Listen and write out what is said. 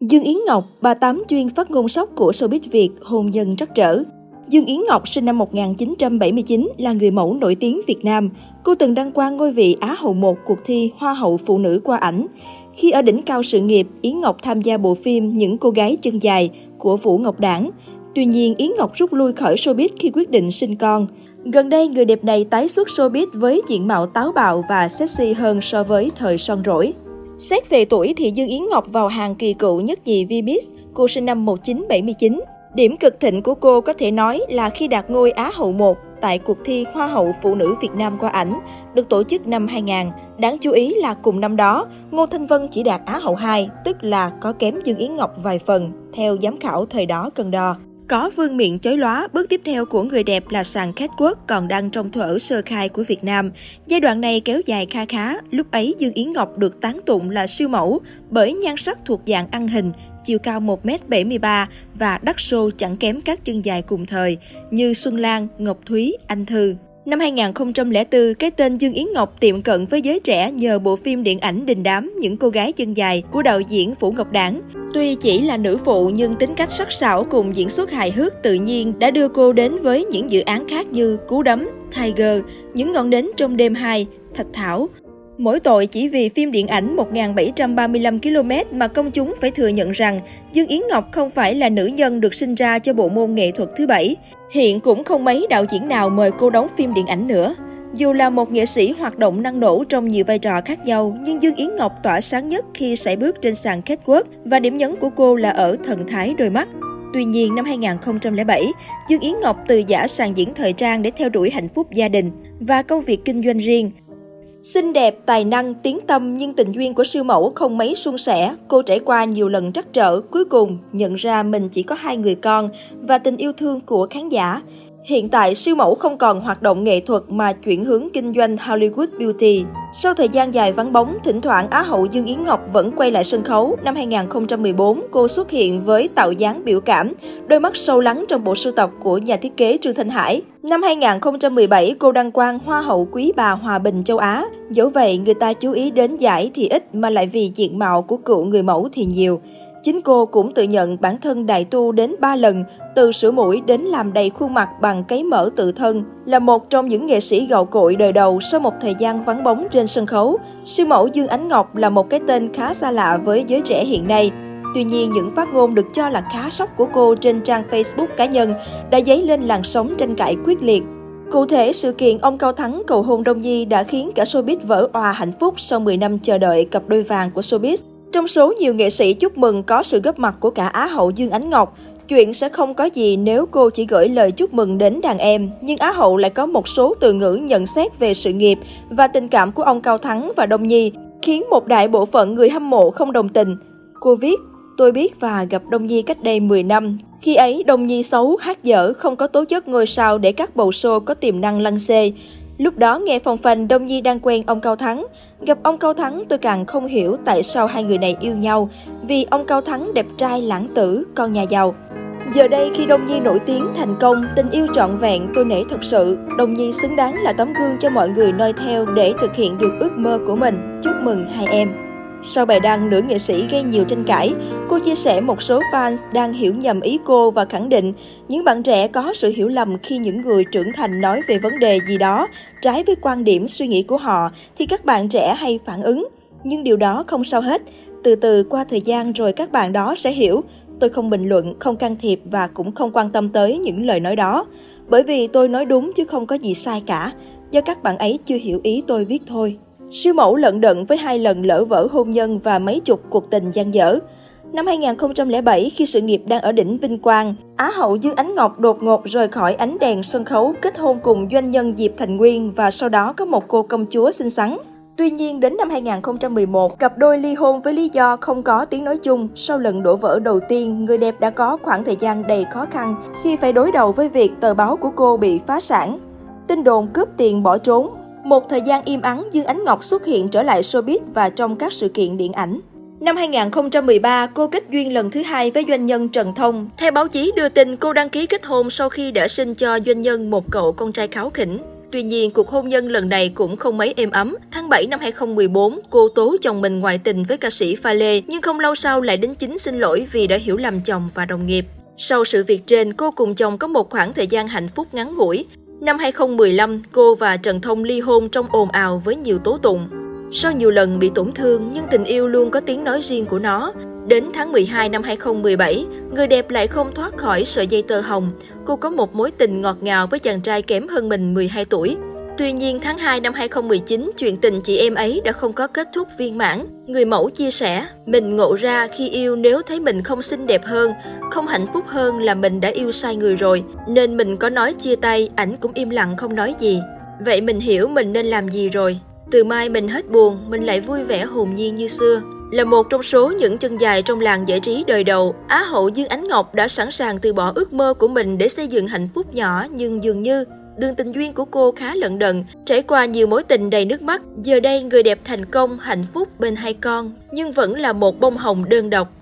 Dương Yến Ngọc, bà tám chuyên phát ngôn sóc của showbiz Việt, hôn nhân trắc trở. Dương Yến Ngọc sinh năm 1979 là người mẫu nổi tiếng Việt Nam. Cô từng đăng quang ngôi vị Á hậu 1 cuộc thi Hoa hậu phụ nữ qua ảnh. Khi ở đỉnh cao sự nghiệp, Yến Ngọc tham gia bộ phim Những cô gái chân dài của Vũ Ngọc Đảng. Tuy nhiên, Yến Ngọc rút lui khỏi showbiz khi quyết định sinh con. Gần đây, người đẹp này tái xuất showbiz với diện mạo táo bạo và sexy hơn so với thời son rỗi. Xét về tuổi thì Dương Yến Ngọc vào hàng kỳ cựu nhất nhì Vbiz, cô sinh năm 1979. Điểm cực thịnh của cô có thể nói là khi đạt ngôi Á hậu 1 tại cuộc thi Hoa hậu Phụ nữ Việt Nam qua ảnh, được tổ chức năm 2000. Đáng chú ý là cùng năm đó, Ngô Thanh Vân chỉ đạt Á hậu 2, tức là có kém Dương Yến Ngọc vài phần, theo giám khảo thời đó cân đo. Có vương miệng chói lóa, bước tiếp theo của người đẹp là sàn catwalk còn đang trong thuở sơ khai của Việt Nam. Giai đoạn này kéo dài kha khá, lúc ấy Dương Yến Ngọc được tán tụng là siêu mẫu bởi nhan sắc thuộc dạng ăn hình, chiều cao 1m73 và đắt sô chẳng kém các chân dài cùng thời như Xuân Lan, Ngọc Thúy, Anh Thư. Năm 2004, cái tên Dương Yến Ngọc tiệm cận với giới trẻ nhờ bộ phim điện ảnh đình đám Những cô gái chân dài của đạo diễn Phủ Ngọc Đảng. Tuy chỉ là nữ phụ nhưng tính cách sắc sảo cùng diễn xuất hài hước tự nhiên đã đưa cô đến với những dự án khác như Cú đấm, Tiger, Những ngọn nến trong đêm 2, Thạch Thảo, Mỗi tội chỉ vì phim điện ảnh 1735 km mà công chúng phải thừa nhận rằng Dương Yến Ngọc không phải là nữ nhân được sinh ra cho bộ môn nghệ thuật thứ bảy. Hiện cũng không mấy đạo diễn nào mời cô đóng phim điện ảnh nữa. Dù là một nghệ sĩ hoạt động năng nổ trong nhiều vai trò khác nhau, nhưng Dương Yến Ngọc tỏa sáng nhất khi sải bước trên sàn kết quốc và điểm nhấn của cô là ở thần thái đôi mắt. Tuy nhiên, năm 2007, Dương Yến Ngọc từ giả sàn diễn thời trang để theo đuổi hạnh phúc gia đình và công việc kinh doanh riêng. Xinh đẹp, tài năng, tiếng tâm nhưng tình duyên của siêu mẫu không mấy suôn sẻ. Cô trải qua nhiều lần trắc trở, cuối cùng nhận ra mình chỉ có hai người con và tình yêu thương của khán giả. Hiện tại, siêu mẫu không còn hoạt động nghệ thuật mà chuyển hướng kinh doanh Hollywood Beauty. Sau thời gian dài vắng bóng, thỉnh thoảng Á hậu Dương Yến Ngọc vẫn quay lại sân khấu. Năm 2014, cô xuất hiện với tạo dáng biểu cảm, đôi mắt sâu lắng trong bộ sưu tập của nhà thiết kế Trương Thanh Hải. Năm 2017, cô đăng quang Hoa hậu Quý bà Hòa bình châu Á. Dẫu vậy, người ta chú ý đến giải thì ít mà lại vì diện mạo của cựu người mẫu thì nhiều. Chính cô cũng tự nhận bản thân đại tu đến 3 lần, từ sửa mũi đến làm đầy khuôn mặt bằng cấy mỡ tự thân. Là một trong những nghệ sĩ gạo cội đời đầu sau một thời gian vắng bóng trên sân khấu, siêu mẫu Dương Ánh Ngọc là một cái tên khá xa lạ với giới trẻ hiện nay. Tuy nhiên, những phát ngôn được cho là khá sốc của cô trên trang Facebook cá nhân đã dấy lên làn sóng tranh cãi quyết liệt. Cụ thể, sự kiện ông Cao Thắng cầu hôn Đông Nhi đã khiến cả showbiz vỡ òa hạnh phúc sau 10 năm chờ đợi cặp đôi vàng của showbiz. Trong số nhiều nghệ sĩ chúc mừng có sự góp mặt của cả Á hậu Dương Ánh Ngọc, chuyện sẽ không có gì nếu cô chỉ gửi lời chúc mừng đến đàn em. Nhưng Á hậu lại có một số từ ngữ nhận xét về sự nghiệp và tình cảm của ông Cao Thắng và Đông Nhi, khiến một đại bộ phận người hâm mộ không đồng tình. Cô viết, tôi biết và gặp Đông Nhi cách đây 10 năm. Khi ấy, Đông Nhi xấu, hát dở, không có tố chất ngôi sao để các bầu show có tiềm năng lăn xê. Lúc đó nghe phòng phành Đông Nhi đang quen ông Cao Thắng. Gặp ông Cao Thắng tôi càng không hiểu tại sao hai người này yêu nhau. Vì ông Cao Thắng đẹp trai lãng tử, con nhà giàu. Giờ đây khi Đông Nhi nổi tiếng thành công, tình yêu trọn vẹn tôi nể thật sự. Đông Nhi xứng đáng là tấm gương cho mọi người noi theo để thực hiện được ước mơ của mình. Chúc mừng hai em. Sau bài đăng, nữ nghệ sĩ gây nhiều tranh cãi. Cô chia sẻ một số fans đang hiểu nhầm ý cô và khẳng định những bạn trẻ có sự hiểu lầm khi những người trưởng thành nói về vấn đề gì đó trái với quan điểm suy nghĩ của họ thì các bạn trẻ hay phản ứng. Nhưng điều đó không sao hết. Từ từ qua thời gian rồi các bạn đó sẽ hiểu. Tôi không bình luận, không can thiệp và cũng không quan tâm tới những lời nói đó. Bởi vì tôi nói đúng chứ không có gì sai cả. Do các bạn ấy chưa hiểu ý tôi viết thôi. Siêu mẫu lận đận với hai lần lỡ vỡ hôn nhân và mấy chục cuộc tình gian dở. Năm 2007, khi sự nghiệp đang ở đỉnh vinh quang, Á hậu Dương Ánh Ngọc đột ngột rời khỏi ánh đèn sân khấu kết hôn cùng doanh nhân Diệp Thành Nguyên và sau đó có một cô công chúa xinh xắn. Tuy nhiên, đến năm 2011, cặp đôi ly hôn với lý do không có tiếng nói chung. Sau lần đổ vỡ đầu tiên, người đẹp đã có khoảng thời gian đầy khó khăn khi phải đối đầu với việc tờ báo của cô bị phá sản. Tin đồn cướp tiền bỏ trốn, một thời gian im ắng, Dương Ánh Ngọc xuất hiện trở lại showbiz và trong các sự kiện điện ảnh. Năm 2013, cô kết duyên lần thứ hai với doanh nhân Trần Thông. Theo báo chí đưa tin, cô đăng ký kết hôn sau khi đã sinh cho doanh nhân một cậu con trai kháo khỉnh. Tuy nhiên, cuộc hôn nhân lần này cũng không mấy êm ấm. Tháng 7 năm 2014, cô tố chồng mình ngoại tình với ca sĩ Pha Lê, nhưng không lâu sau lại đến chính xin lỗi vì đã hiểu lầm chồng và đồng nghiệp. Sau sự việc trên, cô cùng chồng có một khoảng thời gian hạnh phúc ngắn ngủi. Năm 2015, cô và Trần Thông ly hôn trong ồn ào với nhiều tố tụng. Sau nhiều lần bị tổn thương, nhưng tình yêu luôn có tiếng nói riêng của nó. Đến tháng 12 năm 2017, người đẹp lại không thoát khỏi sợi dây tơ hồng. Cô có một mối tình ngọt ngào với chàng trai kém hơn mình 12 tuổi. Tuy nhiên, tháng 2 năm 2019, chuyện tình chị em ấy đã không có kết thúc viên mãn. Người mẫu chia sẻ, mình ngộ ra khi yêu nếu thấy mình không xinh đẹp hơn, không hạnh phúc hơn là mình đã yêu sai người rồi. Nên mình có nói chia tay, ảnh cũng im lặng không nói gì. Vậy mình hiểu mình nên làm gì rồi. Từ mai mình hết buồn, mình lại vui vẻ hồn nhiên như xưa. Là một trong số những chân dài trong làng giải trí đời đầu, Á hậu Dương Ánh Ngọc đã sẵn sàng từ bỏ ước mơ của mình để xây dựng hạnh phúc nhỏ nhưng dường như đường tình duyên của cô khá lận đận, trải qua nhiều mối tình đầy nước mắt. Giờ đây người đẹp thành công, hạnh phúc bên hai con, nhưng vẫn là một bông hồng đơn độc.